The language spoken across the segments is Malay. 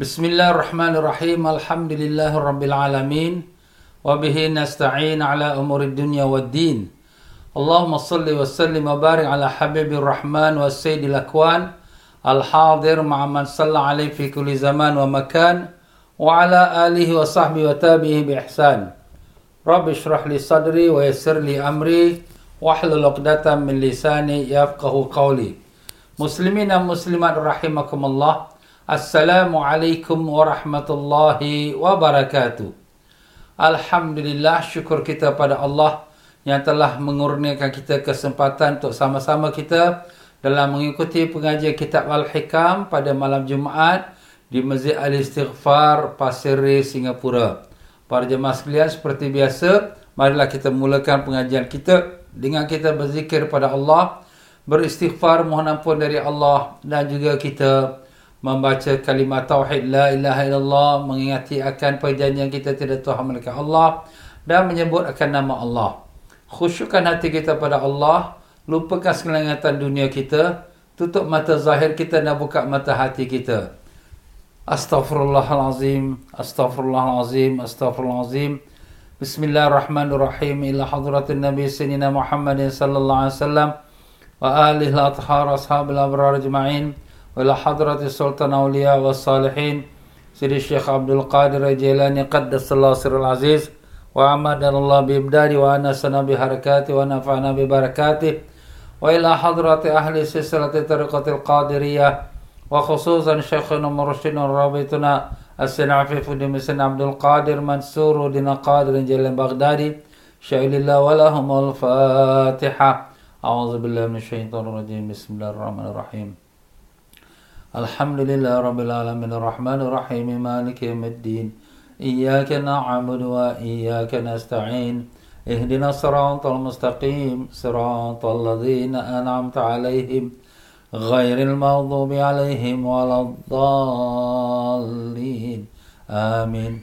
بسم الله الرحمن الرحيم الحمد لله رب العالمين وبه نستعين على أمور الدنيا والدين اللهم صل وسلم وبارك على حبيب الرحمن والسيد الأكوان الحاضر مع من صلى عليه في كل زمان ومكان وعلى آله وصحبه وتابعه بإحسان رب اشرح لي صدري ويسر لي أمري واحلل عقدة من لساني يفقه قولي مسلمين مسلمات رحمكم الله Assalamualaikum warahmatullahi wabarakatuh. Alhamdulillah syukur kita pada Allah yang telah mengurniakan kita kesempatan untuk sama-sama kita dalam mengikuti pengajian kitab Al-Hikam pada malam Jumaat di Masjid Al-Istighfar Pasir Ris Singapura. Para jemaah sekalian seperti biasa, marilah kita mulakan pengajian kita dengan kita berzikir pada Allah, beristighfar mohon ampun dari Allah dan juga kita membaca kalimat tauhid la ilaha illallah mengingati akan perjanjian kita tidak Tuhan melainkan Allah dan menyebut akan nama Allah. Khusyukkan hati kita pada Allah lupakan sekelengatan dunia kita tutup mata zahir kita dan buka mata hati kita. Astaghfirullahalazim astaghfirullahalazim astaghfirullahalazim. Bismillahirrahmanirrahim. Ila hadratin nabi sayyidina muhammadin sallallahu alaihi wasallam wa alihi al-athhar ashabil abrar ajma'in وإلى حضرة السلطان أولياء والصالحين سيد الشيخ عبد القادر الجيلاني قدس الله سر العزيز وعمد الله بإبداره وأنسنا بحركاته ونفعنا ببركاته. وإلى حضرة أهل سلسلة طريقة القادرية وخصوصا شيخنا مرشدنا رابطنا السنعفي فدي سن عبد القادر منصور دين قادر جل بغدادي شاء الله ولهم الفاتحة. أعوذ بالله من الشيطان الرجيم. بسم الله الرحمن الرحيم. الحمد لله رب العالمين. الرحمن الرحيم. مالك يوم الدين. إياك نعبد وإياك نستعين. اهدنا الصراط المستقيم. صراط الذين أنعمت عليهم غير المغضوب عليهم ولا الضالين. آمين.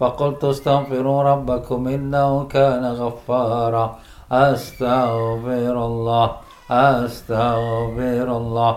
فقلت استغفروا ربكم إنه كان غفارا. أستغفر الله. أستغفر الله.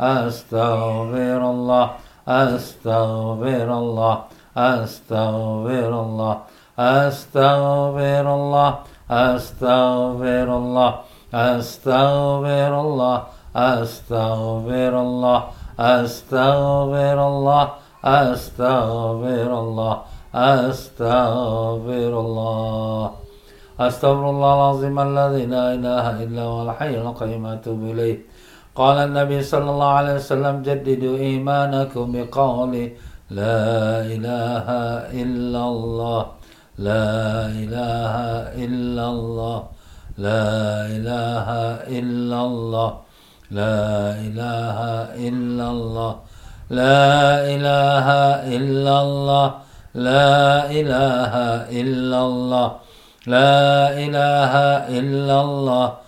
أستغفر الله أستغفر الله أستغفر الله أستغفر الله أستغفر الله أستغفر الله أستغفر الله أستغفر الله أستغفر الله أستغفر الله. أستغفر الله العظيم الذي لا إله إلا هو الحي القيوم أتوب إليه. قال النبي صلى الله عليه وسلم جددوا إيمانكم بقول لا إله إلا الله لا إله إلا الله لا إله إلا الله لا إله إلا الله لا إله إلا الله لا إله إلا الله لا إله إلا الله.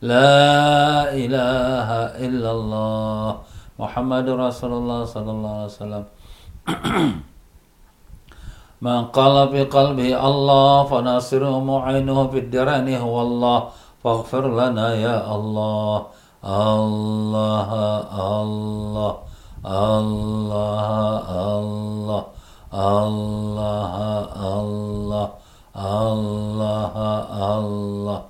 لا إله إلا الله محمد رسول الله صلى الله عليه وسلم. من قال في قلبه الله فناصره معينه في الدران هو الله فاغفر لنا يا الله الله الله الله الله الله الله الله الله.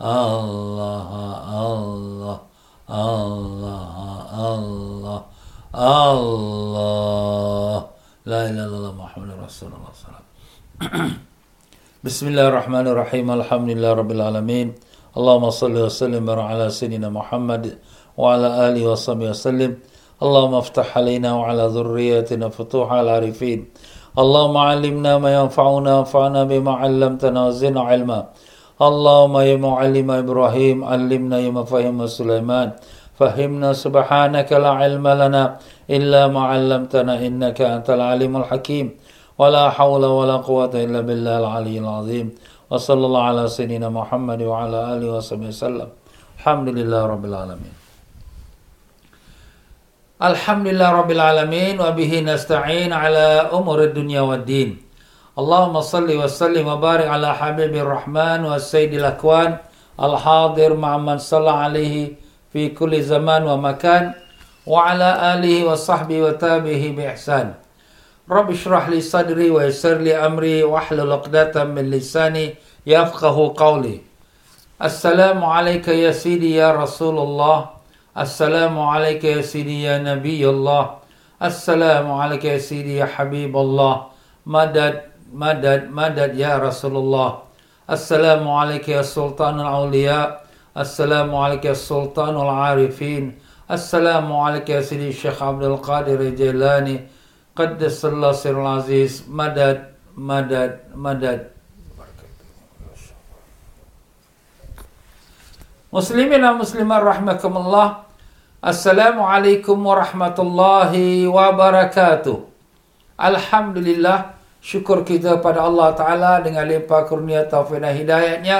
الله الله الله الله. الله لا إله إلا الله محمد رسول الله صلى الله عليه وسلم. بسم الله الرحمن الرحيم الحمد لله رب العالمين اللهم صل وسلم على سيدنا محمد وعلى آله وصحبه وسلم اللهم افتح علينا وعلى ذريتنا فتوح العارفين اللهم علمنا ما ينفعنا وانفعنا بما علمتنا وزدنا علما Allahumma ya mu'allima Ibrahim alimna ya mafahim Sulaiman. Fahimna subhanaka la ilma lana illa ma 'allamtana innaka antal alimul hakim. ولا حول ولا قوة إلا بالله العلي العظيم وصلى الله على سيدنا محمد وعلى آله وصحبه وسلم الحمد لله رب العالمين الحمد لله رب العالمين وبه نستعين على أمور الدنيا والدين اللهم صل وسلم وبارك على حبيب الرحمن والسيد الأكوان الحاضر مع من صلى عليه في كل زمان ومكان وعلى آله وصحبه وتابعه بإحسان. رب اشرح لي صدري ويسر لي أمري واحلل عقدة من لساني يفقه قولي. السلام عليك يا سيدي يا رسول الله. السلام عليك يا سيدي يا نبي الله. السلام عليك يا سيدي يا حبيب الله. مدد مدد مدد يا رسول الله. السلام عليك يا سلطان الأولياء. السلام عليك يا سلطان العارفين. السلام عليك يا سيدي الشيخ عبد القادر الجيلاني. قدس الله سر العزيز. مدد مدد مدد. Muslimin dan muslimat rahmatullah. Assalamualaikum warahmatullahi wabarakatuh. Alhamdulillah syukur kita pada Allah Taala dengan limpah kurnia taufik dan hidayahnya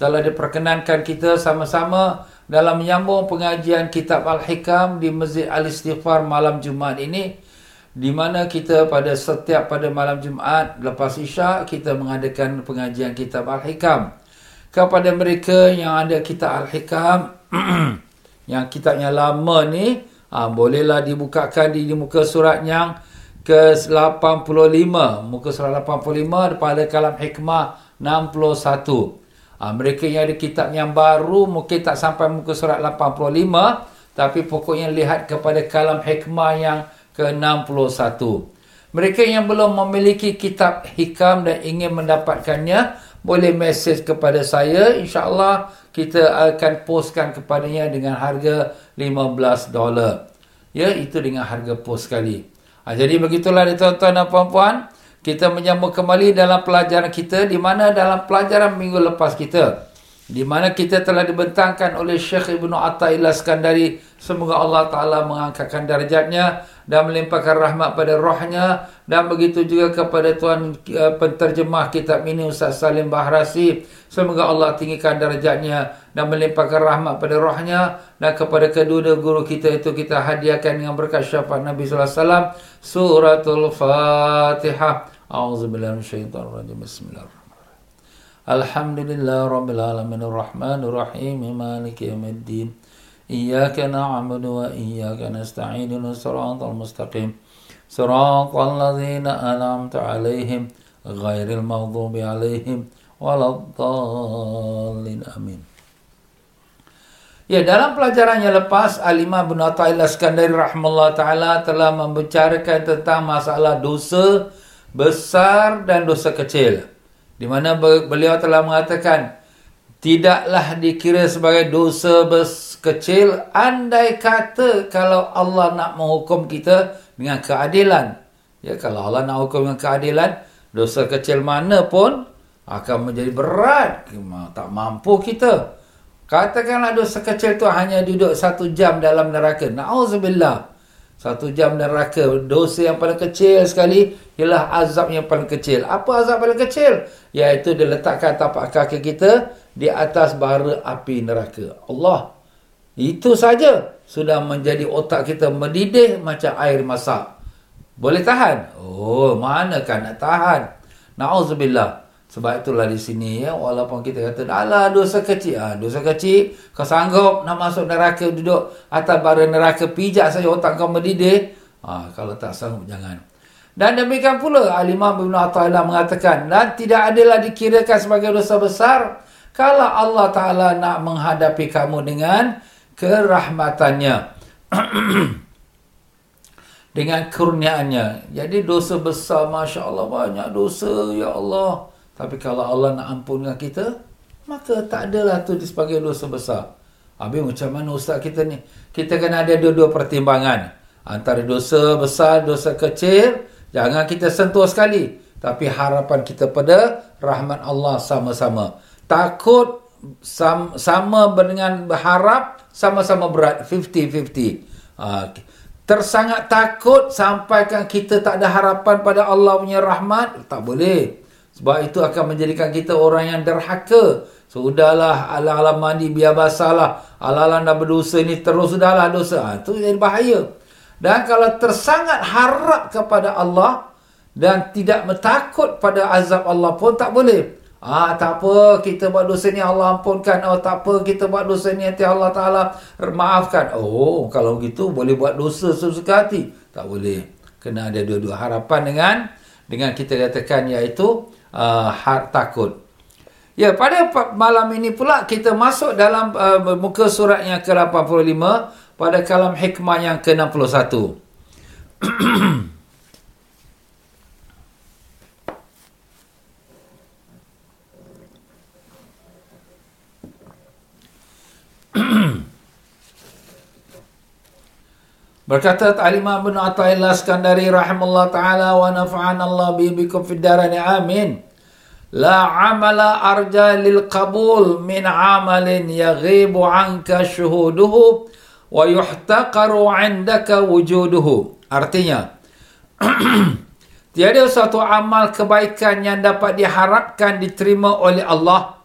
telah diperkenankan kita sama-sama dalam menyambung pengajian kitab Al-Hikam di Masjid Al-Istighfar malam Jumaat ini di mana kita pada setiap pada malam Jumaat lepas Isyak kita mengadakan pengajian kitab Al-Hikam. Kepada mereka yang ada kitab Al-Hikam yang kitabnya lama ni ha, bolehlah dibukakan di, di muka surat yang ke-85 muka surat 85 pada kalam hikmah 61 ha, mereka yang ada kitab yang baru mungkin tak sampai muka surat 85 tapi pokoknya lihat kepada kalam hikmah yang ke-61. Mereka yang belum memiliki kitab hikam dan ingin mendapatkannya, boleh mesej kepada saya. InsyaAllah kita akan postkan kepadanya dengan harga 15 dolar. Ya, itu dengan harga post sekali. Ha, jadi begitulah tuan-tuan dan puan-puan. Kita menyambung kembali dalam pelajaran kita di mana dalam pelajaran minggu lepas kita di mana kita telah dibentangkan oleh Syekh Ibnu Athaillah Skandari semoga Allah Taala mengangkatkan darjatnya dan melimpahkan rahmat pada rohnya dan begitu juga kepada tuan uh, penterjemah kitab ini Ustaz Salim Bahrasi. Semoga Allah tinggikan darjatnya dan melimpahkan rahmat pada rohnya dan kepada kedua guru kita itu kita hadiahkan dengan berkat syafaat Nabi sallallahu alaihi wasallam. Suratul Fatihah. A'udzubillahi minasyaitonir rajim Bismillahirrahmanirrahim Alhamdulillah Rabbil Alamin Ar-Rahman Ar-Rahim Malik Yawmiddin Iyaka na'budu wa iyaka nasta'in Siratal Mustaqim Siratal Ladzina An'amta 'Alaihim Ghairil Maghdubi 'Alaihim Waladdallin Amin Ya dalam pelajaran yang lepas Alimah bin Atha'il Iskandari rahimallahu taala telah membicarakan tentang masalah dosa besar dan dosa kecil. Di mana beliau telah mengatakan tidaklah dikira sebagai dosa kecil andai kata kalau Allah nak menghukum kita dengan keadilan. Ya kalau Allah nak hukum dengan keadilan, dosa kecil mana pun akan menjadi berat. Tak mampu kita. Katakanlah dosa kecil tu hanya duduk satu jam dalam neraka. Na'udzubillah. Satu jam neraka. Dosa yang paling kecil sekali ialah azab yang paling kecil. Apa azab paling kecil? Iaitu dia letakkan tapak kaki kita di atas bara api neraka. Allah. Itu saja sudah menjadi otak kita mendidih macam air masak. Boleh tahan? Oh, mana kan nak tahan? Na'udzubillah. Sebab itulah di sini ya walaupun kita kata alah dosa kecil ah dosa kecil kau sanggup nak masuk neraka duduk atas bara neraka pijak saja otak kau mendidih ah kalau tak sanggup jangan. Dan demikian pula Al-Imam Ibn Atta'illah mengatakan dan tidak adalah dikirakan sebagai dosa besar kalau Allah Ta'ala nak menghadapi kamu dengan kerahmatannya. dengan kurniaannya. Jadi dosa besar Masya Allah banyak dosa Ya Allah. Tapi kalau Allah nak ampunkan kita, maka tak adalah tu sebagai dosa besar. Habis macam mana ustaz kita ni? Kita kena ada dua-dua pertimbangan. Antara dosa besar, dosa kecil, jangan kita sentuh sekali. Tapi harapan kita pada rahmat Allah sama-sama. Takut sam, sama dengan berharap, sama-sama berat. 50-50. Ha, tersangat takut sampaikan kita tak ada harapan pada Allah punya rahmat, tak boleh. Sebab itu akan menjadikan kita orang yang derhaka. Sudahlah, ala-ala mandi biar basahlah. Ala-ala dah berdosa ni terus sudahlah dosa. Ha, itu jadi bahaya. Dan kalau tersangat harap kepada Allah dan tidak metakut pada azab Allah pun tak boleh. Ah tak apa kita buat dosa ni Allah ampunkan. Oh tak apa kita buat dosa ni nanti Allah Taala maafkan. Oh kalau gitu boleh buat dosa sesuka hati. Tak boleh. Kena ada dua-dua harapan dengan dengan kita katakan iaitu uh, takut. Ya, pada malam ini pula kita masuk dalam uh, muka surat yang ke-85 pada kalam hikmah yang ke-61. Berkata Alimah bin Atta'illah Skandari rahimahullah ta'ala wa nafa'an Allah bibikum fid darani amin. La amala arja lil qabul min amalin yaghibu anka syuhuduhu wa yuhtaqaru indaka wujuduhu. Artinya, tiada satu amal kebaikan yang dapat diharapkan diterima oleh Allah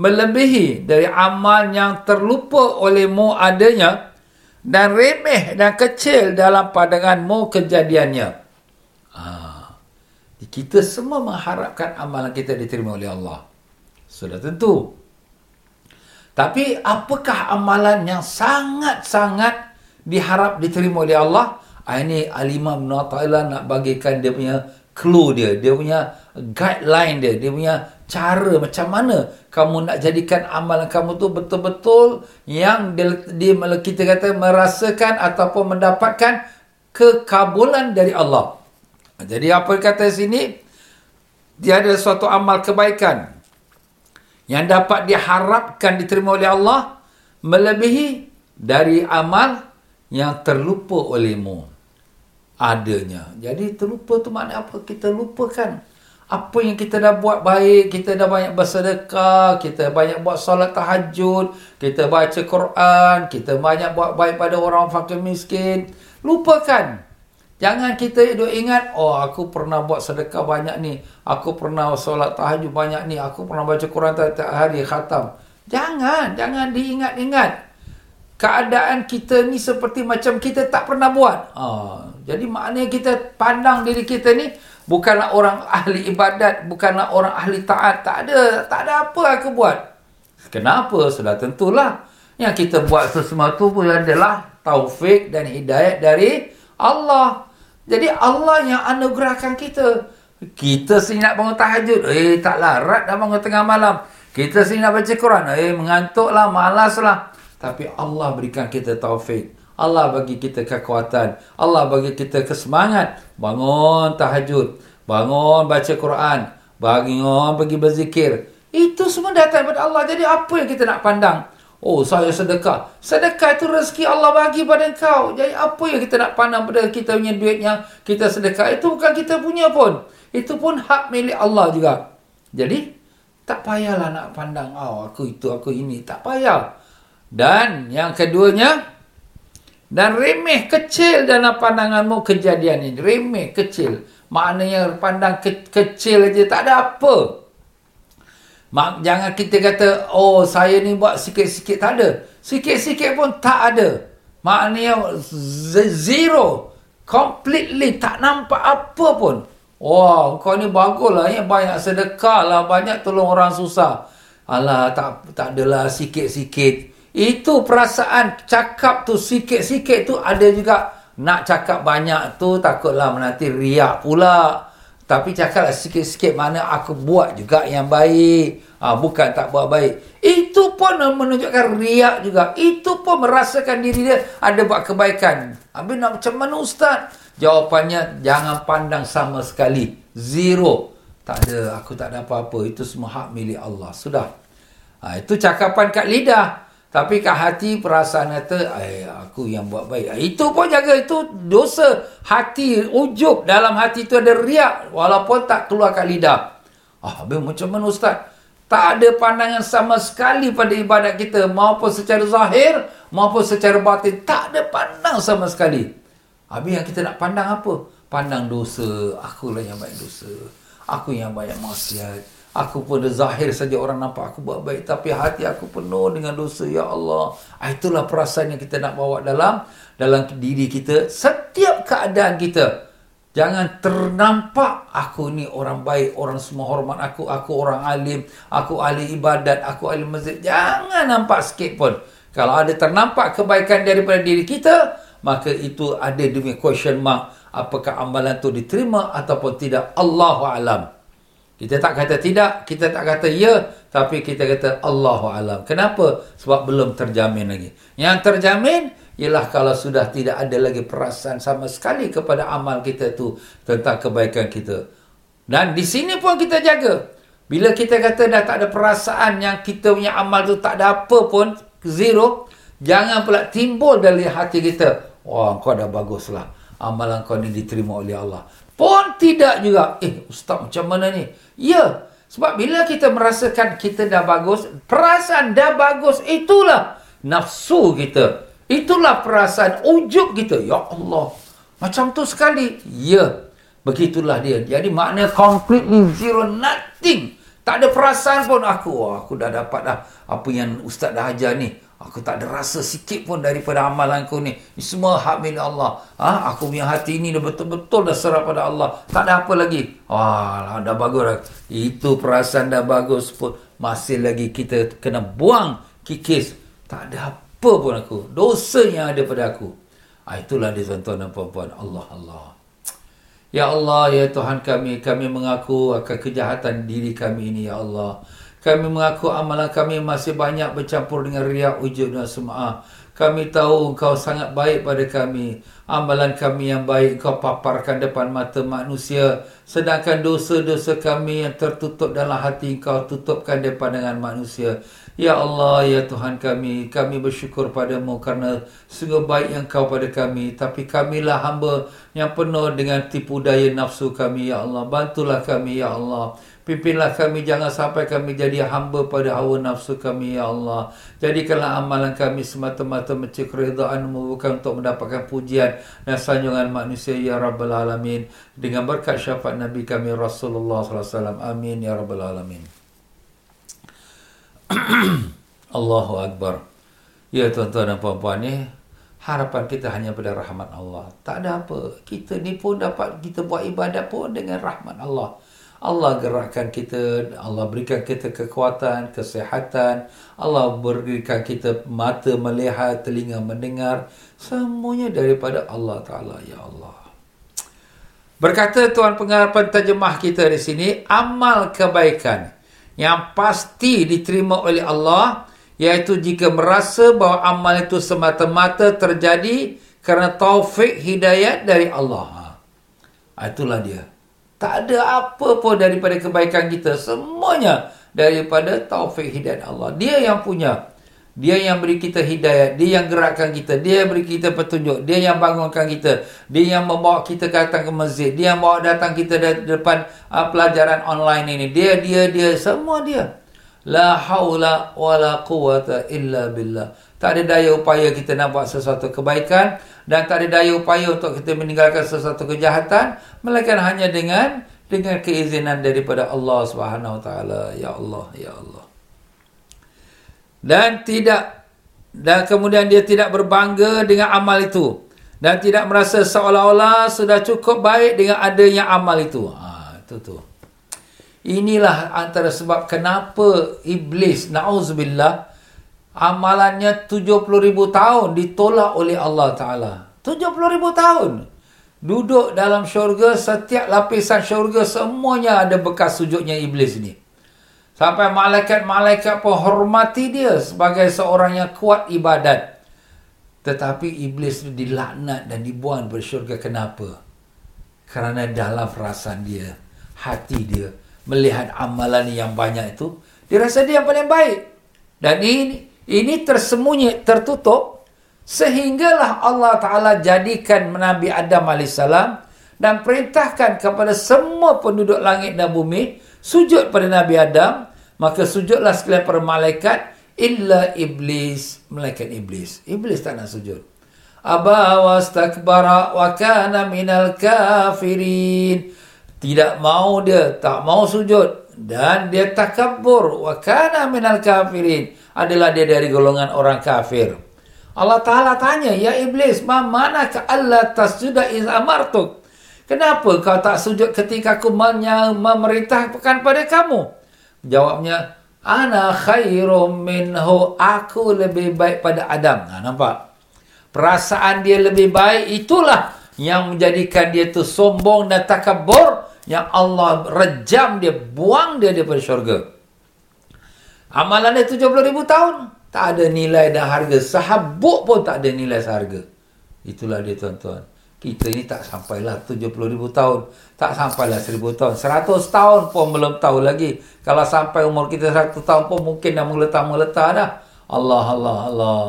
melebihi dari amal yang terlupa olehmu adanya dan remeh dan kecil dalam pandanganmu kejadiannya. Ha. Kita semua mengharapkan amalan kita diterima oleh Allah. Sudah tentu. Tapi apakah amalan yang sangat-sangat diharap diterima oleh Allah? Ha, ini Al-Imam Nautailah nak bagikan dia punya clue dia. Dia punya guideline dia. Dia punya cara macam mana kamu nak jadikan amalan kamu tu betul-betul yang dia, kita kata merasakan ataupun mendapatkan kekabulan dari Allah. Jadi apa kata sini dia ada suatu amal kebaikan yang dapat diharapkan diterima oleh Allah melebihi dari amal yang terlupa olehmu adanya. Jadi terlupa tu makna apa? Kita lupakan apa yang kita dah buat baik, kita dah banyak bersedekah, kita banyak buat solat tahajud, kita baca Quran, kita banyak buat baik pada orang fakir miskin. Lupakan. Jangan kita duk ingat, oh aku pernah buat sedekah banyak ni, aku pernah solat tahajud banyak ni, aku pernah baca Quran tiap hari khatam. Jangan, jangan diingat-ingat. Keadaan kita ni seperti macam kita tak pernah buat. Oh, jadi maknanya kita pandang diri kita ni, bukanlah orang ahli ibadat, bukanlah orang ahli taat. Tak ada, tak ada apa aku buat. Kenapa? Sudah tentulah. Yang kita buat sesuatu pun adalah taufik dan hidayat dari Allah. Jadi Allah yang anugerahkan kita. Kita sini nak bangun tahajud. Eh, tak larat dah bangun tengah malam. Kita sini nak baca Quran. Eh, mengantuklah, malaslah. Tapi Allah berikan kita taufik. Allah bagi kita kekuatan. Allah bagi kita kesemangat. Bangun tahajud. Bangun baca Quran. Bangun pergi berzikir. Itu semua datang daripada Allah. Jadi apa yang kita nak pandang? Oh, saya sedekah. Sedekah itu rezeki Allah bagi pada engkau. Jadi apa yang kita nak pandang pada kita punya duit yang kita sedekah? Itu bukan kita punya pun. Itu pun hak milik Allah juga. Jadi, tak payahlah nak pandang. Oh, aku itu, aku ini. Tak payah. Dan yang keduanya, dan remeh kecil dalam pandanganmu kejadian ini. Remeh kecil. Maknanya pandang ke- kecil aja tak ada apa. Mak, jangan kita kata, oh saya ni buat sikit-sikit. Tak ada. Sikit-sikit pun tak ada. Maknanya zero. Completely tak nampak apa pun. Wah, kau ni bagus lah. Ya. Banyak sedekah lah. Banyak tolong orang susah. Alah, tak, tak adalah sikit-sikit. Itu perasaan cakap tu sikit-sikit tu ada juga. Nak cakap banyak tu takutlah nanti riak pula. Tapi cakaplah sikit-sikit mana aku buat juga yang baik. Ha, bukan tak buat baik. Itu pun menunjukkan riak juga. Itu pun merasakan diri dia ada buat kebaikan. Habis nak macam mana Ustaz? Jawapannya jangan pandang sama sekali. Zero. Tak ada. Aku tak ada apa-apa. Itu semua hak milik Allah. Sudah. Ha, itu cakapan kat lidah. Tapi kat hati perasaan kata, eh, aku yang buat baik. Itu pun jaga. Itu dosa hati, ujub. Dalam hati itu ada riak. Walaupun tak keluar kat lidah. Ah, habis macam mana Ustaz? Tak ada pandangan sama sekali pada ibadat kita. Maupun secara zahir, maupun secara batin. Tak ada pandang sama sekali. Habis yang kita nak pandang apa? Pandang dosa. Akulah yang banyak dosa. Aku yang banyak maksiat. Aku pun zahir saja orang nampak aku buat baik. Tapi hati aku penuh dengan dosa. Ya Allah. Ah, itulah perasaan yang kita nak bawa dalam dalam diri kita. Setiap keadaan kita. Jangan ternampak aku ni orang baik, orang semua hormat aku, aku orang alim, aku ahli ibadat, aku ahli masjid. Jangan nampak sikit pun. Kalau ada ternampak kebaikan daripada diri kita, maka itu ada demi question mark apakah amalan tu diterima ataupun tidak. Allahu alam. Kita tak kata tidak, kita tak kata ya, tapi kita kata Allahu alam. Kenapa? Sebab belum terjamin lagi. Yang terjamin ialah kalau sudah tidak ada lagi perasaan sama sekali kepada amal kita tu tentang kebaikan kita. Dan di sini pun kita jaga. Bila kita kata dah tak ada perasaan yang kita punya amal tu tak ada apa pun, zero, jangan pula timbul dari hati kita. Wah, kau dah baguslah. Amalan kau ni diterima oleh Allah. Pun tidak juga. Eh, ustaz macam mana ni? Ya, sebab bila kita merasakan kita dah bagus, perasaan dah bagus, itulah nafsu kita. Itulah perasaan ujub kita. Ya Allah. Macam tu sekali. Ya. Begitulah dia. Jadi makna completely zero nothing. Tak ada perasaan pun aku. Oh, aku dah dapat dah apa yang ustaz dah ajar ni. Aku tak ada rasa sikit pun daripada amalan aku ni. Ini semua hak milik Allah. Ha? Aku punya hati ni dah betul-betul dah serah pada Allah. Tak ada apa lagi. Wah, dah bagus dah. Itu perasaan dah bagus pun. Masih lagi kita kena buang kikis. Tak ada apa pun aku. Dosa yang ada pada aku. Ha, itulah dia tuan-tuan dan puan-puan. Allah, Allah. Ya Allah, ya Tuhan kami. Kami mengaku akan kejahatan diri kami ini, Ya Allah. Kami mengaku amalan kami masih banyak bercampur dengan riak, ujub dan sum'ah. Kami tahu engkau sangat baik pada kami. Amalan kami yang baik engkau paparkan depan mata manusia. Sedangkan dosa-dosa kami yang tertutup dalam hati engkau tutupkan depan dengan manusia. Ya Allah, Ya Tuhan kami, kami bersyukur padamu kerana sungguh baik yang kau pada kami. Tapi kamilah hamba yang penuh dengan tipu daya nafsu kami, Ya Allah. Bantulah kami, Ya Allah. Pimpinlah kami, jangan sampai kami jadi hamba pada hawa nafsu kami, Ya Allah. Jadikanlah amalan kami semata-mata mencik redaanmu, bukan untuk mendapatkan pujian dan sanjungan manusia, Ya Rabbal Alamin. Dengan berkat syafaat Nabi kami, Rasulullah SAW. Amin, Ya Rabbal Alamin. Allahu Akbar. Ya tuan-tuan dan puan-puan ni, harapan kita hanya pada rahmat Allah. Tak ada apa. Kita ni pun dapat kita buat ibadat pun dengan rahmat Allah. Allah gerakkan kita, Allah berikan kita kekuatan, kesehatan, Allah berikan kita mata melihat, telinga mendengar, semuanya daripada Allah Taala ya Allah. Berkata tuan pengarapan terjemah kita di sini, amal kebaikan yang pasti diterima oleh Allah iaitu jika merasa bahawa amal itu semata-mata terjadi kerana taufik hidayat dari Allah. Ha, itulah dia. Tak ada apa pun daripada kebaikan kita. Semuanya daripada taufik hidayat Allah. Dia yang punya. Dia yang beri kita hidayah. Dia yang gerakkan kita. Dia yang beri kita petunjuk. Dia yang bangunkan kita. Dia yang membawa kita datang ke masjid. Dia yang bawa datang kita depan uh, pelajaran online ini. Dia, dia, dia. Semua dia. La hawla wa la quwata illa billah. Tak ada daya upaya kita nak buat sesuatu kebaikan. Dan tak ada daya upaya untuk kita meninggalkan sesuatu kejahatan. Melainkan hanya dengan dengan keizinan daripada Allah Subhanahu Wa Taala. Ya Allah, Ya Allah dan tidak dan kemudian dia tidak berbangga dengan amal itu dan tidak merasa seolah-olah sudah cukup baik dengan adanya amal itu. Ha, tu tu. Inilah antara sebab kenapa iblis na'udzubillah amalannya 70 ribu tahun ditolak oleh Allah Ta'ala. 70 ribu tahun. Duduk dalam syurga, setiap lapisan syurga semuanya ada bekas sujudnya iblis ni. Sampai malaikat-malaikat pun hormati dia sebagai seorang yang kuat ibadat. Tetapi iblis itu dilaknat dan dibuang dari syurga. Kenapa? Kerana dalam perasaan dia, hati dia, melihat amalan yang banyak itu, dia rasa dia yang paling baik. Dan ini ini tersembunyi, tertutup, sehinggalah Allah Ta'ala jadikan Nabi Adam AS dan perintahkan kepada semua penduduk langit dan bumi, sujud pada Nabi Adam, maka sujudlah sekalian para malaikat illa iblis malaikat iblis. Iblis tak nak sujud. Aba wastakbara wa kana minal kafirin. Tidak mau dia tak mau sujud dan dia takabur wa kana minal kafirin adalah dia dari golongan orang kafir Allah Taala tanya ya iblis ma mana ka Allah tasjuda iz amartuk kenapa kau tak sujud ketika aku memerintahkan pada kamu Jawabnya, Ana khairum minhu. Aku lebih baik pada Adam. Ha, nampak? Perasaan dia lebih baik itulah yang menjadikan dia tu sombong dan takabur yang Allah rejam dia, buang dia daripada syurga. Amalan dia 70 ribu tahun. Tak ada nilai dan harga. Sahabuk pun tak ada nilai seharga. Itulah dia tuan-tuan. Kita ni tak sampailah 70 ribu tahun. Tak sampailah 1000 tahun. 100 tahun pun belum tahu lagi. Kalau sampai umur kita 100 tahun pun mungkin dah meletak-meletak dah. Allah, Allah, Allah.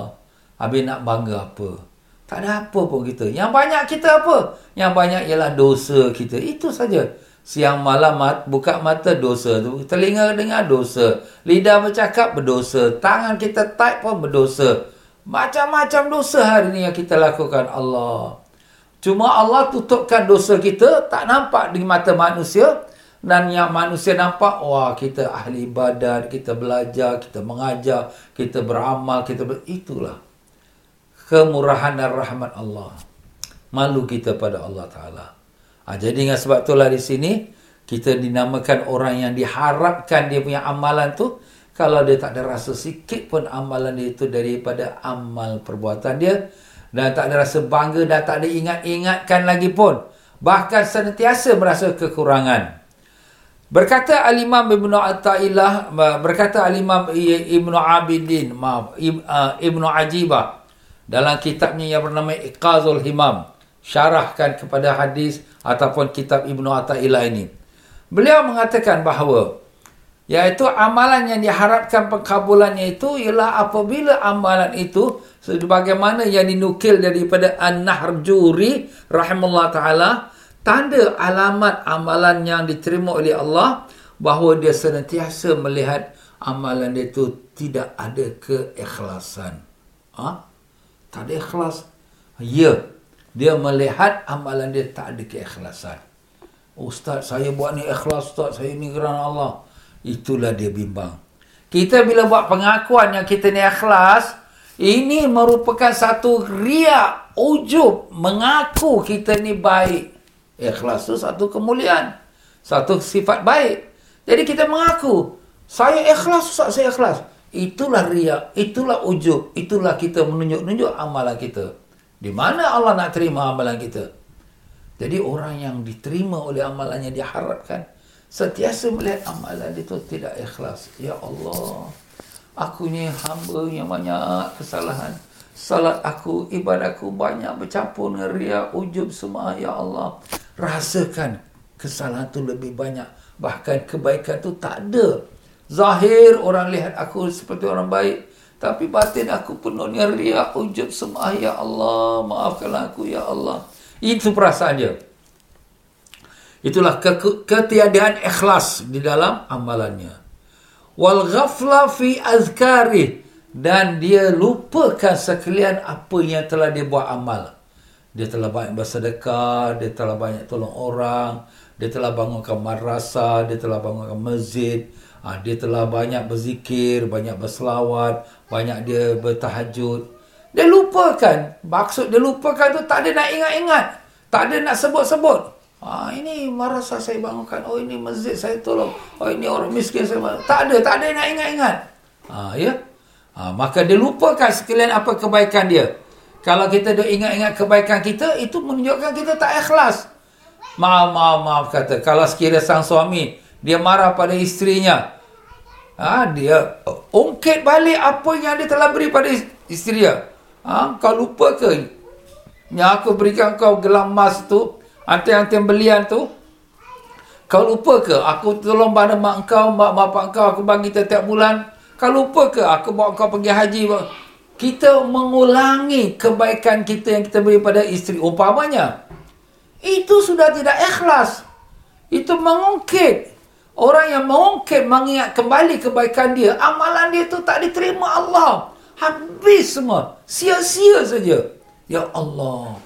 Habis nak bangga apa? Tak ada apa pun kita. Yang banyak kita apa? Yang banyak ialah dosa kita. Itu saja. Siang malam mat, buka mata dosa tu. Telinga dengar dosa. Lidah bercakap berdosa. Tangan kita type pun berdosa. Macam-macam dosa hari ni yang kita lakukan. Allah. Cuma Allah tutupkan dosa kita tak nampak di mata manusia dan yang manusia nampak wah kita ahli ibadat, kita belajar, kita mengajar, kita beramal, kita ber... itulah kemurahan dan rahmat Allah. Malu kita pada Allah Taala. Ha, jadi dengan sebab itulah di sini kita dinamakan orang yang diharapkan dia punya amalan tu kalau dia tak ada rasa sikit pun amalan dia itu daripada amal perbuatan dia dan tak ada rasa bangga dan tak ada ingat-ingatkan lagi pun. Bahkan senantiasa merasa kekurangan. Berkata Al-Imam Ibn Atta'illah, berkata Al-Imam Ibn Abidin, maaf, uh, Ibn Ajibah, dalam kitabnya yang bernama Iqazul Himam, syarahkan kepada hadis ataupun kitab Ibn Atta'illah ini. Beliau mengatakan bahawa, iaitu amalan yang diharapkan pengkabulannya itu ialah apabila amalan itu sebagaimana yang dinukil daripada An-Nahr Juri rahimahullah taala tanda alamat amalan yang diterima oleh Allah bahawa dia senantiasa melihat amalan dia itu tidak ada keikhlasan. Ha? Tak ada ikhlas. Ya. Dia melihat amalan dia tak ada keikhlasan. Ustaz, saya buat ni ikhlas Ustaz. Saya ni kerana Allah. Itulah dia bimbang. Kita bila buat pengakuan yang kita ni ikhlas, ini merupakan satu riak, ujub, mengaku kita ni baik. Ikhlas tu satu kemuliaan. Satu sifat baik. Jadi kita mengaku, saya ikhlas, saya ikhlas. Itulah riak, itulah ujub, itulah kita menunjuk-nunjuk amalan kita. Di mana Allah nak terima amalan kita? Jadi orang yang diterima oleh amalannya diharapkan setiasa melihat amalan itu tidak ikhlas. Ya Allah, Aku ni hamba yang banyak kesalahan. Salat aku, ibadahku banyak bercampur dengan riak, ujub semua. Ya Allah, rasakan kesalahan tu lebih banyak. Bahkan kebaikan tu tak ada. Zahir orang lihat aku seperti orang baik. Tapi batin aku penuh dengan riak, ujub semua. Ya Allah, maafkanlah aku, Ya Allah. Itu perasaan dia. Itulah ketiadaan ikhlas di dalam amalannya wal ghafla fi azkari dan dia lupakan sekalian apa yang telah dia buat amal. Dia telah banyak bersedekah, dia telah banyak tolong orang, dia telah bangunkan madrasah, dia telah bangunkan masjid, ha, dia telah banyak berzikir, banyak berselawat, banyak dia bertahajud. Dia lupakan. Maksud dia lupakan tu tak ada nak ingat-ingat. Tak ada nak sebut-sebut. Ah ini marasa saya bangunkan. Oh ini masjid saya tolong. Oh ini orang miskin saya bangun. Tak ada, tak ada nak ingat-ingat. Ah ya. Ah maka dia lupakan sekalian apa kebaikan dia. Kalau kita dah ingat-ingat kebaikan kita, itu menunjukkan kita tak ikhlas. Maaf, maaf, maaf kata. Kalau sekiranya sang suami, dia marah pada isterinya. Ah dia ungkit balik apa yang dia telah beri pada isteri dia. Ha, kau lupa ke? Yang aku berikan kau gelang emas tu, Antian-antian belian tu. Kau lupa ke? Aku tolong pada mak kau Mak bapak kau Aku bagi setiap bulan. Kau lupa ke? Aku bawa kau pergi haji. Kita mengulangi Kebaikan kita Yang kita beri pada isteri Umpamanya. Itu sudah tidak ikhlas. Itu mengungkit Orang yang mengungkit Mengingat kembali kebaikan dia Amalan dia tu tak diterima Allah Habis semua Sia-sia saja Ya Allah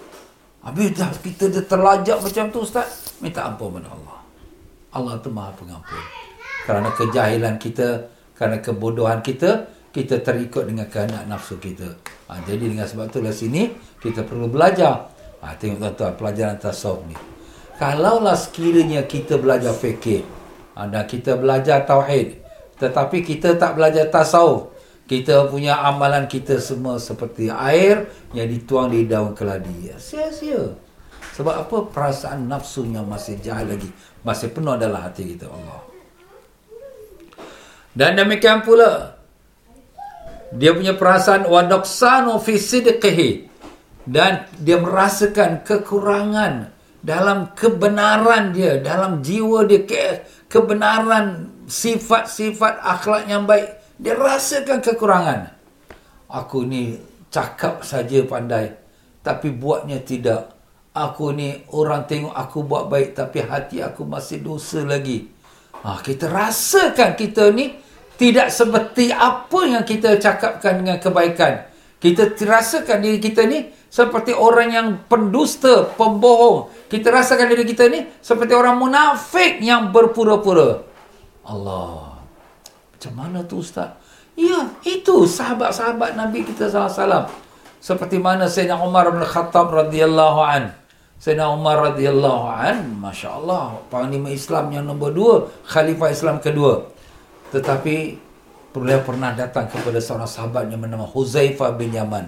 Habis dah kita dah terlajak macam tu Ustaz. Minta ampun kepada Allah. Allah tu maha pengampun. Kerana kejahilan kita, kerana kebodohan kita, kita terikut dengan kehendak nafsu kita. Ha, jadi dengan sebab itulah sini, kita perlu belajar. Ha, tengok tuan-tuan, pelajaran tasawuf ni. Kalaulah sekiranya kita belajar fikir, dan kita belajar tauhid, tetapi kita tak belajar tasawuf, kita punya amalan kita semua seperti air yang dituang di daun keladi. Sia-sia. Sebab apa? Perasaan nafsunya masih jahat lagi. Masih penuh adalah hati kita Allah. Dan demikian pula dia punya perasaan wadoksanu fi sidqihi dan dia merasakan kekurangan dalam kebenaran dia, dalam jiwa dia ke, kebenaran sifat-sifat akhlak yang baik dia rasakan kekurangan. Aku ni cakap saja pandai. Tapi buatnya tidak. Aku ni orang tengok aku buat baik. Tapi hati aku masih dosa lagi. Ha, kita rasakan kita ni tidak seperti apa yang kita cakapkan dengan kebaikan. Kita rasakan diri kita ni seperti orang yang pendusta, pembohong. Kita rasakan diri kita ni seperti orang munafik yang berpura-pura. Allah. Macam mana tu Ustaz? Ya, itu sahabat-sahabat Nabi kita SAW. Seperti mana Sayyidina Umar bin Khattab radhiyallahu an. Sayyidina Umar radhiyallahu an, Masya Allah, panglima Islam yang nombor dua, khalifah Islam kedua. Tetapi, beliau pernah datang kepada seorang sahabat yang bernama Huzaifah bin Yaman.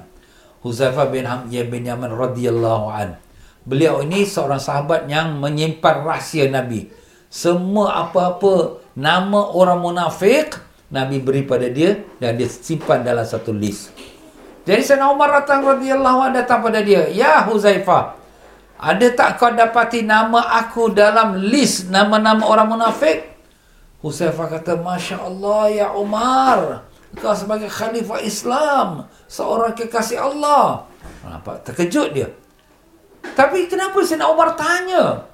Huzaifah bin, Ham bin Yaman radhiyallahu an. Beliau ini seorang sahabat yang menyimpan rahsia Nabi. Semua apa-apa nama orang munafik, Nabi beri pada dia dan dia simpan dalam satu list. Jadi Sayyidina Umar datang radhiyallahu anhu datang pada dia, "Ya Huzaifah, ada tak kau dapati nama aku dalam list nama-nama orang munafik?" Huzaifah kata, "Masya Allah ya Umar, kau sebagai khalifah Islam, seorang kekasih Allah." Nampak terkejut dia. Tapi kenapa Sayyidina Umar tanya?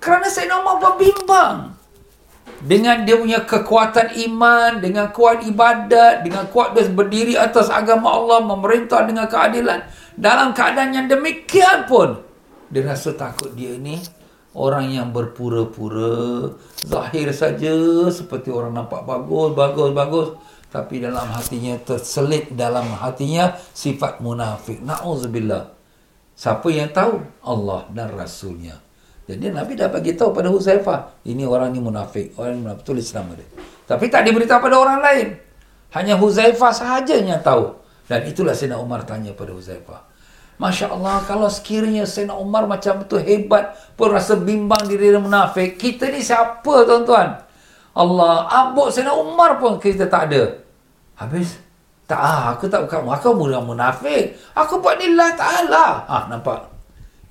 Kerana Sayyidina Umar berbimbang dengan dia punya kekuatan iman, dengan kuat ibadat, dengan kuat dia berdiri atas agama Allah, memerintah dengan keadilan. Dalam keadaan yang demikian pun, dia rasa takut dia ni orang yang berpura-pura, zahir saja seperti orang nampak bagus, bagus, bagus. Tapi dalam hatinya terselit dalam hatinya sifat munafik. Na'udzubillah. Siapa yang tahu? Allah dan Rasulnya. Jadi Nabi dah bagi tahu pada Huzaifah, ini orang ni munafik, orang ni munafik tulis nama dia. Tapi tak diberitahu pada orang lain. Hanya Huzaifah sahaja yang tahu. Dan itulah Sayyidina Umar tanya pada Huzaifah. Masya Allah, kalau sekiranya Sayyidina Umar macam itu hebat, pun rasa bimbang diri dia munafik, kita ni siapa tuan-tuan? Allah, abuk Sayyidina Umar pun kita tak ada. Habis, tak, ah, aku tak bukan, aku bukan munafik. Aku buat ni Allah Ta'ala. Ah, nampak?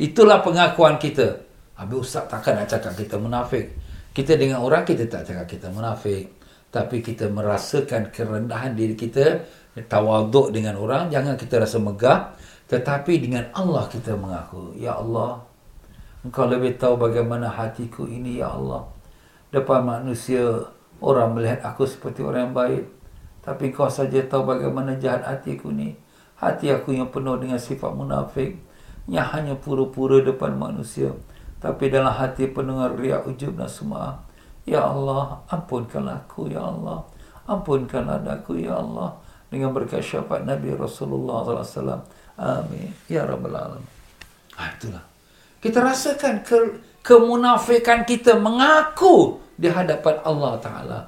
Itulah pengakuan kita. Habis Ustaz takkan nak cakap kita munafik. Kita dengan orang kita tak cakap kita munafik. Tapi kita merasakan kerendahan diri kita. Tawaduk dengan orang. Jangan kita rasa megah. Tetapi dengan Allah kita mengaku. Ya Allah. Engkau lebih tahu bagaimana hatiku ini ya Allah. Depan manusia. Orang melihat aku seperti orang yang baik. Tapi kau saja tahu bagaimana jahat hatiku ni. Hati aku yang penuh dengan sifat munafik. Yang hanya pura-pura depan manusia. Tapi dalam hati pendengar riak ujub dan semua. Ya Allah, ampunkanlah aku, Ya Allah. Ampunkanlah aku, Ya Allah. Dengan berkat syafaat Nabi Rasulullah SAW. Amin. Ya Rabbal Alamin. Ha, itulah. Kita rasakan ke, kemunafikan kita mengaku di hadapan Allah Ta'ala.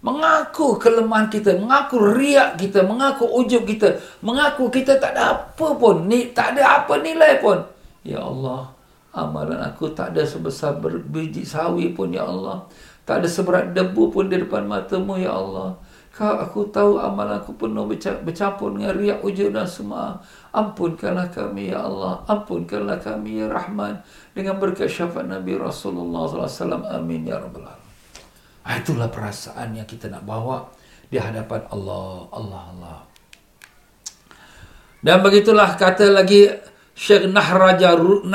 Mengaku kelemahan kita, mengaku riak kita, mengaku ujub kita, mengaku kita tak ada apa pun, ni, tak ada apa nilai pun. Ya Allah, amalan aku tak ada sebesar berbiji sawi pun, Ya Allah. Tak ada seberat debu pun di depan matamu, Ya Allah. Kau aku tahu amalan aku penuh bercampur dengan riak ujub dan semua. Ampunkanlah kami, Ya Allah. Ampunkanlah kami, Ya Rahman. Dengan berkat syafaat Nabi Rasulullah SAW. Amin, Ya Rabbal Alamin. Ah, itulah perasaan yang kita nak bawa di hadapan Allah. Allah, Allah. Dan begitulah kata lagi Syekh Nahrajuri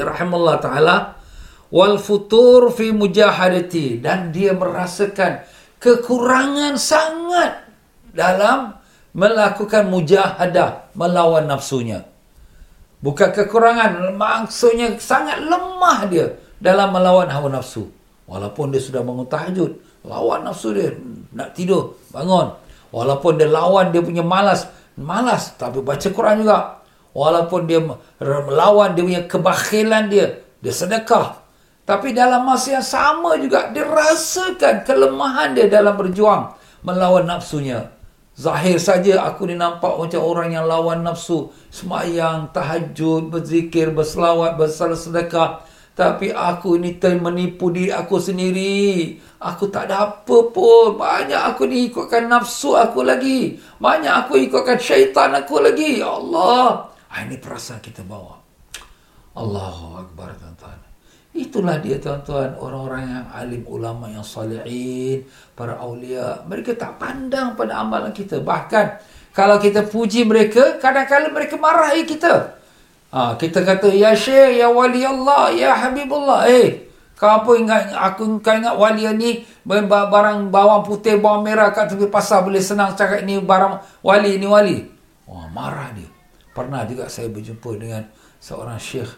rahimahullah ta'ala wal futur fi mujahadati dan dia merasakan kekurangan sangat dalam melakukan mujahadah melawan nafsunya. Bukan kekurangan, maksudnya sangat lemah dia dalam melawan hawa nafsu. Walaupun dia sudah bangun tahajud, lawan nafsu dia nak tidur, bangun. Walaupun dia lawan dia punya malas, malas tapi baca Quran juga. Walaupun dia melawan dia punya kebakhilan dia, dia sedekah. Tapi dalam masa yang sama juga dia rasakan kelemahan dia dalam berjuang melawan nafsunya. Zahir saja aku ni nampak macam orang yang lawan nafsu. Semayang, tahajud, berzikir, berselawat, bersalah sedekah. Tapi aku ni menipu diri aku sendiri. Aku tak ada apa pun. Banyak aku ni ikutkan nafsu aku lagi. Banyak aku ikutkan syaitan aku lagi. Ya Allah. Ah, ini perasaan kita bawa. Allahu Akbar tuan-tuan. Itulah dia tuan-tuan. Orang-orang yang alim ulama yang salihin. Para awliya. Mereka tak pandang pada amalan kita. Bahkan kalau kita puji mereka. Kadang-kadang mereka marahi kita. Ha, kita kata, Ya Syekh, Ya Wali Allah, Ya Habibullah. Eh, kau apa ingat, aku kau ingat wali ni barang bawang putih, bawang merah kat tepi pasar boleh senang cakap ni barang wali, ni wali. Wah, marah dia. Pernah juga saya berjumpa dengan seorang syekh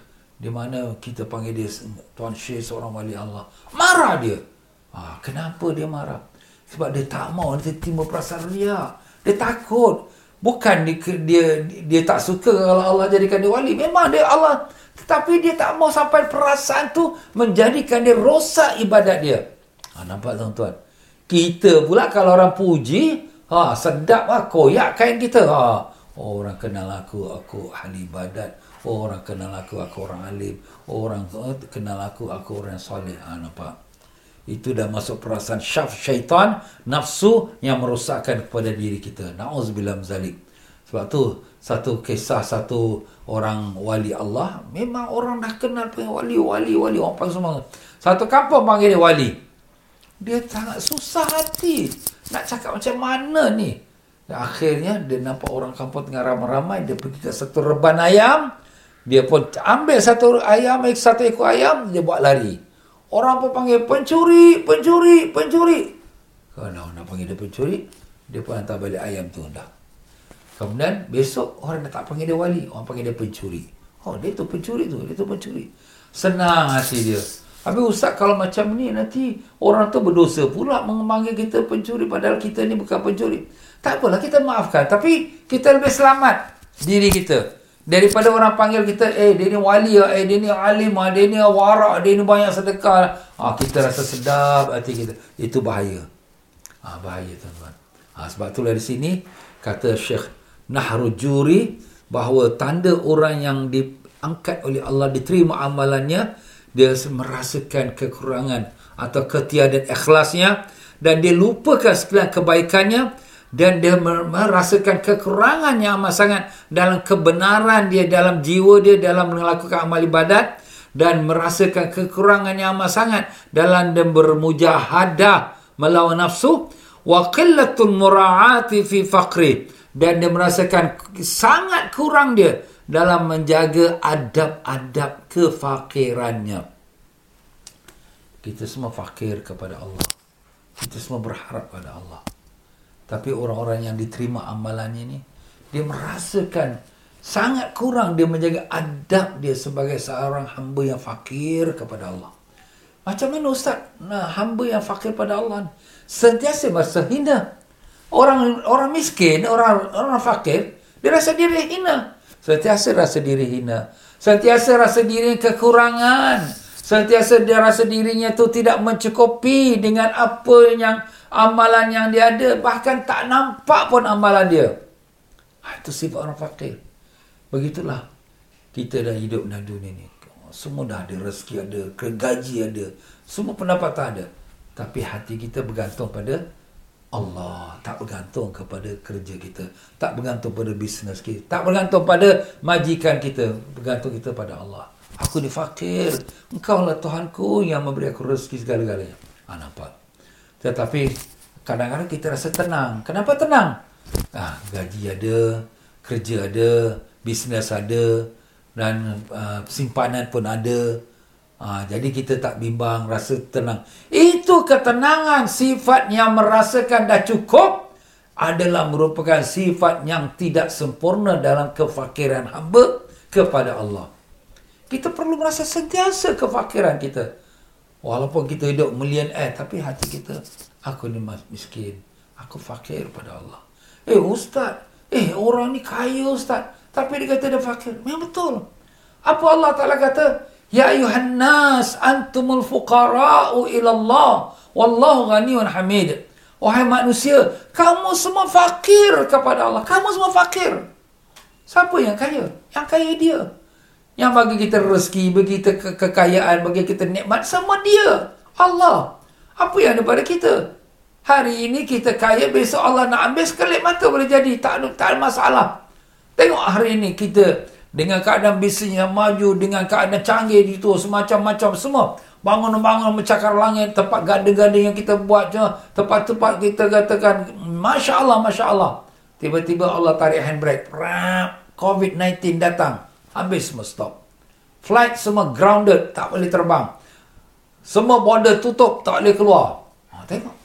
di mana kita panggil dia Tuan Syekh seorang wali Allah. Marah dia. Ha, kenapa dia marah? Sebab dia tak mau, dia timbul perasaan riak. Dia takut. Bukan dia, dia dia tak suka kalau Allah jadikan dia wali. Memang dia Allah. Tetapi dia tak mau sampai perasaan tu menjadikan dia rosak ibadat dia. Ha, nampak tuan-tuan? Kita pula kalau orang puji, ha, sedap lah, koyak kain kita. Ha. Oh, orang kenal aku, aku ahli ibadat. Oh, orang kenal aku, aku orang alim. Oh, orang kenal aku, aku orang soleh. Ha, nampak? Itu dah masuk perasaan syaf syaitan, nafsu yang merosakkan kepada diri kita. Na'udzubillah zalik. Sebab tu, satu kisah satu orang wali Allah, memang orang dah kenal punya wali, wali, wali, orang panggil semua. Satu kampung panggil dia wali. Dia sangat susah hati. Nak cakap macam mana ni? Akhirnya, dia nampak orang kampung tengah ramai-ramai, dia pergi ke satu reban ayam, dia pun ambil satu ayam, satu ekor ayam, dia buat lari. Orang pun panggil pencuri, pencuri, pencuri. Kalau nak panggil dia pencuri, dia pun hantar balik ayam tu dah. Kemudian besok orang tak panggil dia wali, orang panggil dia pencuri. Oh, dia tu pencuri tu, dia tu pencuri. Senang hati dia. Habis ustaz kalau macam ni nanti orang tu berdosa pula memanggil kita pencuri padahal kita ni bukan pencuri. Tak apalah kita maafkan tapi kita lebih selamat diri kita. Daripada orang panggil kita, eh dia ni wali lah, eh dia ni alim lah, dia ni warak, dia ni banyak sedekah. Ah, kita rasa sedap hati kita. Itu bahaya. Ah, bahaya tuan-tuan. Ah, sebab itulah di sini, kata Syekh Nahrujuri, bahawa tanda orang yang diangkat oleh Allah, diterima amalannya, dia merasakan kekurangan atau ketiadaan ikhlasnya, dan dia lupakan sekalian kebaikannya, dan dia merasakan kekurangan yang amat sangat dalam kebenaran dia dalam jiwa dia dalam melakukan amal ibadat dan merasakan kekurangan yang amat sangat dalam dia bermujahadah melawan nafsu. Wa qillatul mura'ati fi faqri. Dan dia merasakan sangat kurang dia dalam menjaga adab-adab kefakirannya. Kita semua fakir kepada Allah. Kita semua berharap pada Allah tapi orang-orang yang diterima amalannya ni, dia merasakan sangat kurang dia menjaga adab dia sebagai seorang hamba yang fakir kepada Allah. Macam mana Ustaz? Nah, hamba yang fakir pada Allah sentiasa merasa hina. Orang orang miskin, orang orang fakir, dia rasa diri hina. Sentiasa rasa diri hina. Sentiasa rasa diri kekurangan. Sentiasa dia rasa dirinya tu tidak mencukupi dengan apa yang amalan yang dia ada. Bahkan tak nampak pun amalan dia. Ha, itu sifat orang fakir. Begitulah kita dah hidup dalam dunia ni. Semua dah ada rezeki ada, gaji ada, semua pendapatan ada. Tapi hati kita bergantung pada Allah. Tak bergantung kepada kerja kita. Tak bergantung pada bisnes kita. Tak bergantung pada majikan kita. Bergantung kita pada Allah. Aku ni fakir. Engkau lah Tuhanku yang memberi aku rezeki segala-galanya. Ha, nampak. Tetapi kadang-kadang kita rasa tenang. Kenapa tenang? Ah, gaji ada, kerja ada, bisnes ada, dan uh, simpanan pun ada. Ha, jadi kita tak bimbang, rasa tenang. Itu ketenangan sifat yang merasakan dah cukup adalah merupakan sifat yang tidak sempurna dalam kefakiran hamba kepada Allah. Kita perlu merasa sentiasa kefakiran kita. Walaupun kita hidup milion eh, tapi hati kita, aku ni miskin. Aku fakir pada Allah. Eh Ustaz, eh orang ni kaya Ustaz. Tapi dia kata dia fakir. Memang betul. Apa Allah Ta'ala kata? Ya ayuhan nas antumul fuqara'u ilallah. Wallahu ghaniun hamid. Wahai manusia, kamu semua fakir kepada Allah. Kamu semua fakir. Siapa yang kaya? Yang kaya dia. Yang bagi kita rezeki, bagi kita ke- kekayaan, bagi kita nikmat, semua dia. Allah. Apa yang ada pada kita? Hari ini kita kaya, besok Allah nak ambil sekelip mata boleh jadi. Tak, tak ada masalah. Tengok hari ini kita dengan keadaan bisnes yang maju, dengan keadaan canggih itu, semacam-macam semua. Bangun-bangun mencakar langit, tempat gading-gading yang kita buat tempat-tempat kita katakan, Masya Allah, Masya Allah. Tiba-tiba Allah tarik handbrake. COVID-19 datang. Habis semua stop. Flight semua grounded, tak boleh terbang. Semua border tutup, tak boleh keluar. Ha, tengok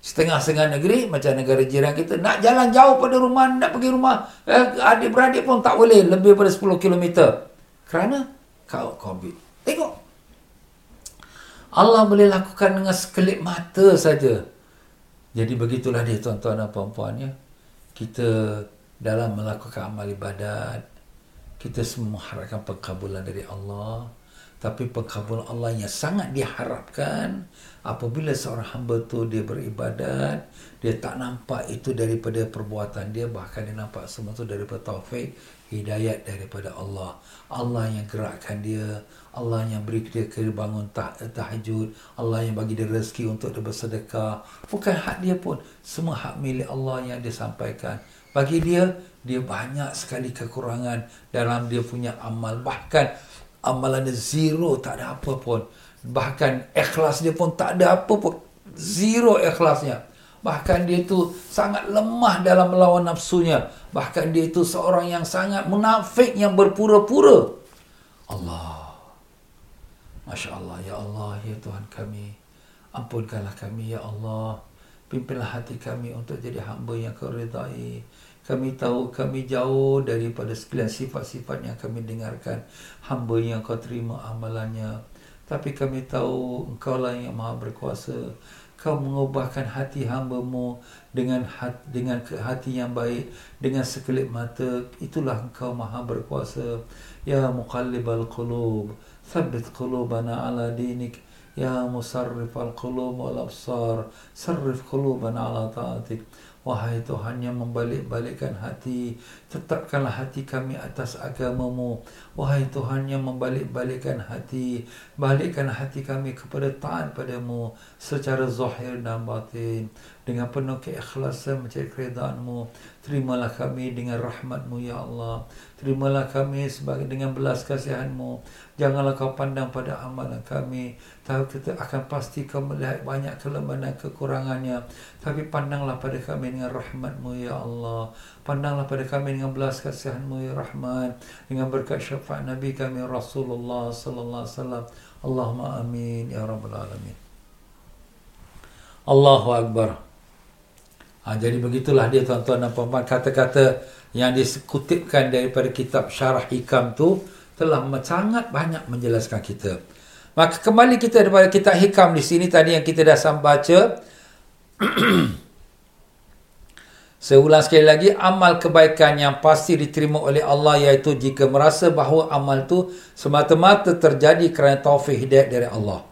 setengah-setengah negeri macam negara jiran kita nak jalan jauh pada rumah nak pergi rumah eh, adik-beradik pun tak boleh lebih pada 10 km kerana kau covid tengok Allah boleh lakukan dengan sekelip mata saja jadi begitulah dia tuan-tuan dan puan-puan ya kita dalam melakukan amal ibadat kita semua mengharapkan pengkabulan dari Allah. Tapi pengkabulan Allah yang sangat diharapkan apabila seorang hamba tu dia beribadat dia tak nampak itu daripada perbuatan dia bahkan dia nampak semua tu daripada taufik hidayat daripada Allah. Allah yang gerakkan dia Allah yang beri dia kebangun tah, tahajud Allah yang bagi dia rezeki untuk dia bersedekah. Bukan hak dia pun semua hak milik Allah yang dia sampaikan. Bagi dia dia banyak sekali kekurangan dalam dia punya amal bahkan amalan dia zero tak ada apa pun Bahkan ikhlas dia pun tak ada apa pun. Zero ikhlasnya. Bahkan dia itu sangat lemah dalam melawan nafsunya. Bahkan dia itu seorang yang sangat munafik yang berpura-pura. Allah. Masya Allah. Ya Allah, ya Tuhan kami. Ampunkanlah kami, ya Allah. Pimpinlah hati kami untuk jadi hamba yang kau redai. Kami tahu kami jauh daripada sekalian sifat-sifat yang kami dengarkan. Hamba yang kau terima amalannya. Tapi kami tahu engkau lah yang maha berkuasa. Kau mengubahkan hati hambamu dengan hati, dengan hati yang baik, dengan sekelip mata. Itulah engkau maha berkuasa. Ya muqallibal qulub, thabbit qulubana ala dinik. Ya musarrif al-qulub wal-absar, sarrif qulubana ala ta'atik. Wahai Tuhan yang membalik-balikkan hati Tetapkanlah hati kami atas agamamu. Wahai Tuhan yang membalik-balikkan hati Balikkan hati kami kepada taat padamu Secara zahir dan batin Dengan penuh keikhlasan mencari keredaanmu Terimalah kami dengan rahmatmu ya Allah. Terimalah kami sebagai dengan belas kasihanmu. Janganlah kau pandang pada amalan kami. Tahu kita akan pasti kau melihat banyak kelemahan dan kekurangannya. Tapi pandanglah pada kami dengan rahmatmu ya Allah. Pandanglah pada kami dengan belas kasihanmu ya Rahman. Dengan berkat syafaat Nabi kami Rasulullah sallallahu alaihi wasallam. Allahumma amin ya rabbal alamin. Allahu akbar Ha, jadi begitulah dia tuan-tuan dan puan-puan kata-kata yang dikutipkan daripada kitab Syarah Hikam tu telah sangat banyak menjelaskan kita. Maka kembali kita daripada kitab Hikam di sini tadi yang kita dah sampai baca. Saya ulang sekali lagi, amal kebaikan yang pasti diterima oleh Allah iaitu jika merasa bahawa amal itu semata-mata terjadi kerana taufik hidayah dari Allah.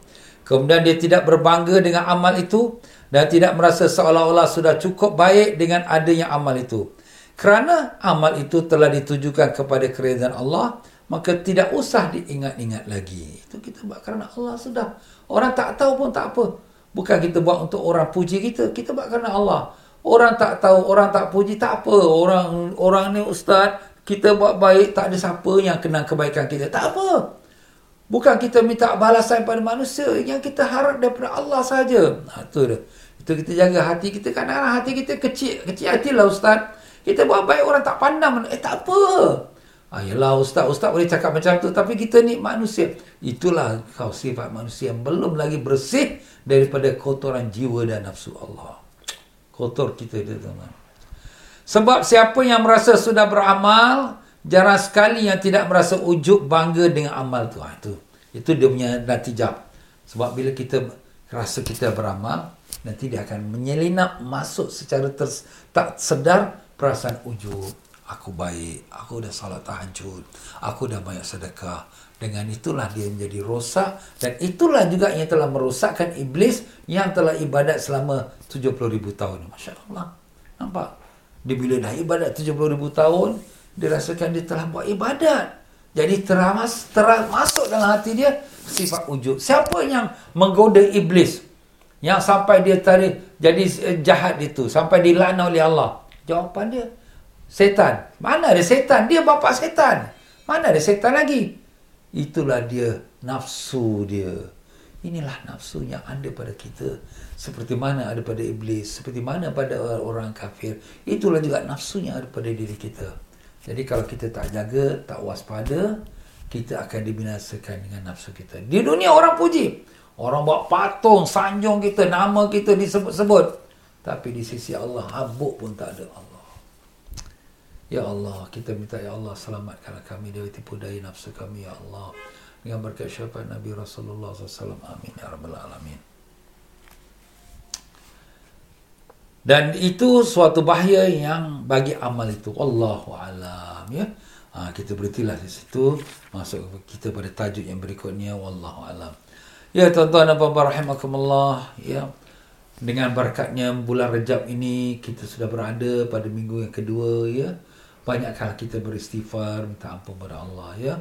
Kemudian dia tidak berbangga dengan amal itu dan tidak merasa seolah-olah sudah cukup baik dengan adanya amal itu. Kerana amal itu telah ditujukan kepada keredaan Allah, maka tidak usah diingat-ingat lagi. Itu kita buat kerana Allah sudah. Orang tak tahu pun tak apa. Bukan kita buat untuk orang puji kita, kita buat kerana Allah. Orang tak tahu, orang tak puji, tak apa. Orang orang ni ustaz, kita buat baik, tak ada siapa yang kenal kebaikan kita. Tak apa. Bukan kita minta balasan pada manusia. Yang kita harap daripada Allah saja. Ha, itu dia. Itu kita jaga hati kita. Kadang-kadang hati kita kecil. Kecil hatilah ustaz. Kita buat baik, orang tak pandang. Eh, tak apa. Ah, yelah ustaz, ustaz boleh cakap macam tu. Tapi kita ni manusia. Itulah kau sifat manusia yang belum lagi bersih daripada kotoran jiwa dan nafsu Allah kotor kita dia tuan sebab siapa yang merasa sudah beramal jarang sekali yang tidak merasa ujub bangga dengan amal tu ha, itu dia punya natijah sebab bila kita rasa kita beramal nanti dia akan menyelinap masuk secara ter, tak sedar perasaan ujub aku baik aku dah salat tahajud aku dah banyak sedekah dengan itulah dia menjadi rosak dan itulah juga yang telah merosakkan iblis yang telah ibadat selama 70 ribu tahun. Masya Allah. Nampak? Dia bila dah ibadat 70 ribu tahun, dia rasakan dia telah buat ibadat. Jadi teramas, teras masuk dalam hati dia sifat ujub. Siapa yang menggoda iblis? Yang sampai dia tarik jadi eh, jahat itu. Sampai dilana oleh Allah. Jawapan dia. Setan. Mana ada setan? Dia bapa setan. Mana ada setan lagi? Itulah dia nafsu dia. Inilah nafsu yang ada pada kita. Seperti mana ada pada iblis. Seperti mana pada orang kafir. Itulah juga nafsu yang ada pada diri kita. Jadi kalau kita tak jaga, tak waspada, kita akan dibinasakan dengan nafsu kita. Di dunia orang puji. Orang buat patung, sanjung kita, nama kita disebut-sebut. Tapi di sisi Allah, habuk pun tak ada Allah. Ya Allah, kita minta Ya Allah selamatkanlah kami dari tipu daya nafsu kami Ya Allah. Dengan berkat syafaat Nabi Rasulullah SAW. Amin. Ya Rabbal Alamin. Dan itu suatu bahaya yang bagi amal itu. Allahu alam ya. Ha, kita berhentilah di situ. Masuk kita pada tajuk yang berikutnya. Wallahu alam. Ya tuan-tuan dan puan-puan rahimakumullah. Ya. Dengan berkatnya bulan Rejab ini kita sudah berada pada minggu yang kedua ya banyaklah kita beristighfar minta ampun kepada Allah ya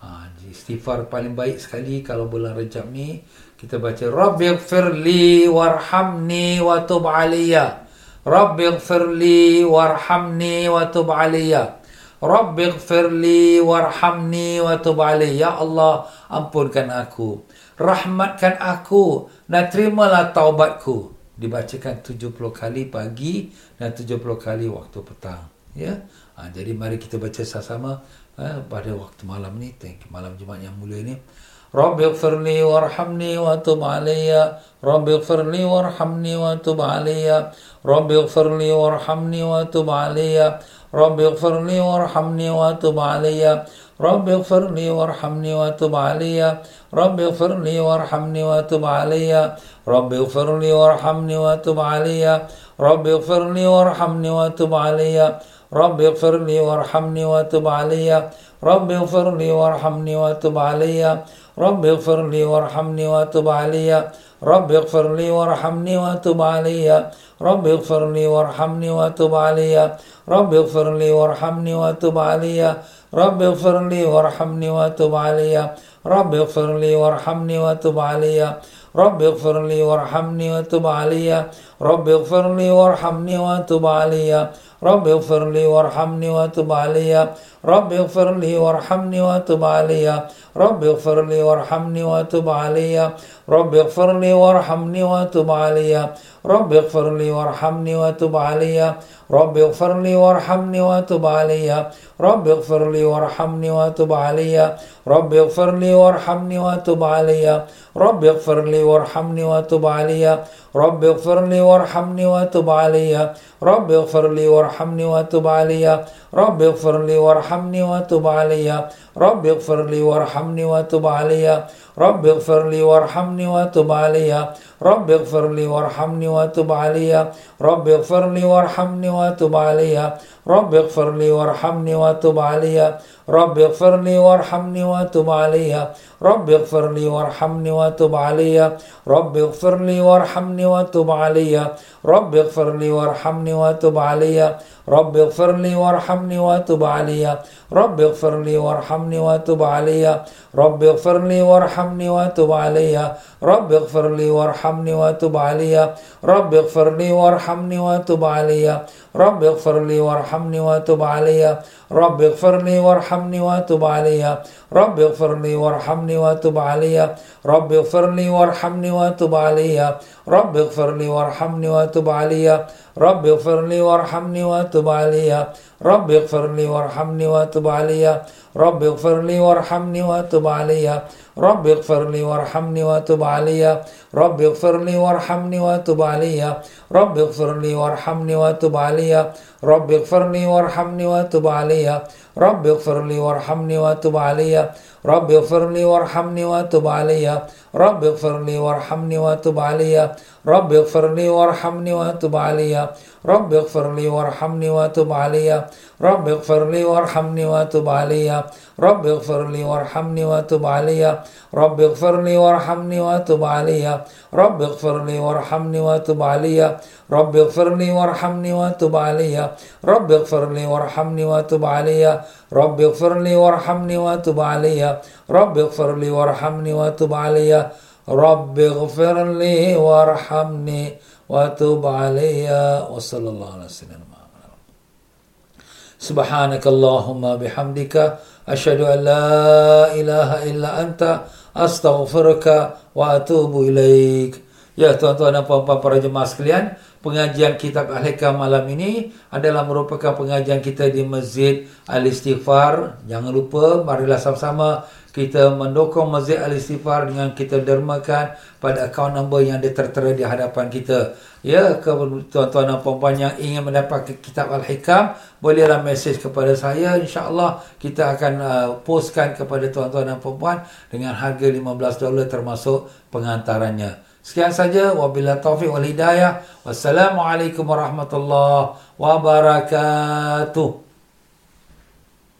ha, istighfar paling baik sekali kalau bulan Rejab ni kita baca Rabbighfirli warhamni wa tub alayya. Rabbighfirli warhamni wa tub alayya. Rabbighfirli warhamni wa tub alayya. Ya Allah ampunkan aku. Rahmatkan aku. Dan terimalah taubatku. Dibacakan 70 kali pagi dan 70 kali waktu petang. Ya? Ha, jadi mari kita baca sama-sama ha, pada waktu malam ni, thank you, malam Jumaat yang mulia ni. رب اغفر لي وارحمني وتب علي رب اغفر لي وارحمني وتب علي رب اغفر لي وارحمني وتب علي رب اغفر لي وارحمني وتب علي رب اغفر لي وارحمني وتب علي رب اغفر لي وارحمني وتب علي رب اغفر لي وارحمني وتب علي رب اغفر لي وارحمني وتب علي رب اغفر لي وارحمني وتب علي رب اغفر لي وارحمني وتب علي رب اغفر لي وارحمني وتب علي. رب اغفر لي وارحمني وتب علي. رب اغفر لي وارحمني وتب علي. رب اغفر لي وارحمني وتب علي. رب اغفر لي وارحمني وتب علي. رب اغفر لي وارحمني وتب علي. رب اغفر لي وارحمني وتب علي. رب اغفر لي وارحمني وتب علي. رب اغفر لي وارحمني وتب علي رب اغفر لي وارحمني وتب علي رب اغفر لي وارحمني وتب علي رب اغفر لي وارحمني وتب علي رب اغفر لي وارحمني وتب علي رب اغفر لي وارحمني وتب علي رب اغفر لي وارحمني وتب علي رب اغفر لي وارحمني وتب علي رب اغفر لي وارحمني وتب علي رب اغفر لي وارحمني وتب علي رب اغفر لي وارحمني وتب علي. رب اغفر لي وارحمني وتب علي. رب اغفر لي وارحمني وتب علي. رب اغفر لي وارحمني وتب علي. رب اغفر لي وارحمني وتب علي. رب اغفر لي وارحمني وتب علي. رب اغفر لي وارحمني وتب علي. رب اغفر لي وارحمني وتب علي. رب اغفر لي وارحمني وتب علي. رب اغفر لي وارحمني وتب علي. رب اغفر لي وارحمني وتب علي. رب اغفر لي وارحمني وتب علي. رب اغفر لي وارحمني وتب علي. رب اغفر لي وارحمني وتب علي. رب اغفر لي وارحمني وتب علي. رب اغفر لي وارحمني وتب علي. رب اغفر لي وارحمني وتب علي. رب اغفر لي وارحمني وتب علي. رب اغفر لي وارحمني وتب علي. رب اغفر لي وارحمني وتب علي. رب اغفر لي وارحمني وتب علي. رب اغفر لي وارحمني وتب علي. رب اغفر لي وارحمني وتب علي. رب اغفر لي وارحمني وتب علي. رب اغفر لي وارحمني وتب علي. رب اغفر لي وارحمني وتب علي. رب اغفر لي وارحمني وتب علي. رب اغفر لي وارحمني وتب علي رب اغفر لي وارحمني وتب علي رب اغفر لي وارحمني وتب علي رب اغفر لي وارحمني وتب علي رب اغفر لي وارحمني وتب علي رب اغفر لي وارحمني وتب علي رب اغفر لي وارحمني وتب علي رب اغفر لي وارحمني وتب علي رب اغفر لي وارحمني وتب علي رب اغفر لي وارحمني وتب علي رب اغفر لي وارحمني وتب علي رب اغفر لي وارحمني وتب علي. رب اغفر لي وارحمني وتب علي. رب اغفر لي وارحمني وتب علي. رب اغفر لي وارحمني وتب علي. وصلى الله على سيدنا محمد. سبحانك اللهم بحمدك. أشهد أن لا إله إلا أنت. أستغفرك وأتوب إليك. Ya tuan-tuan dan puan-puan para jemaah sekalian Pengajian kitab Al-Hikam malam ini Adalah merupakan pengajian kita di Masjid Al-Istighfar Jangan lupa marilah sama-sama kita mendukung Masjid Al-Istighfar dengan kita dermakan pada akaun nombor yang ada tertera di hadapan kita. Ya, ke tuan-tuan dan puan-puan yang ingin mendapat kitab Al-Hikam, bolehlah mesej kepada saya. InsyaAllah kita akan uh, postkan kepada tuan-tuan dan puan-puan dengan harga 15 dolar termasuk pengantarannya. Sekian saja. Wabillahi taufiq wal hidayah. Wassalamualaikum warahmatullahi wabarakatuh.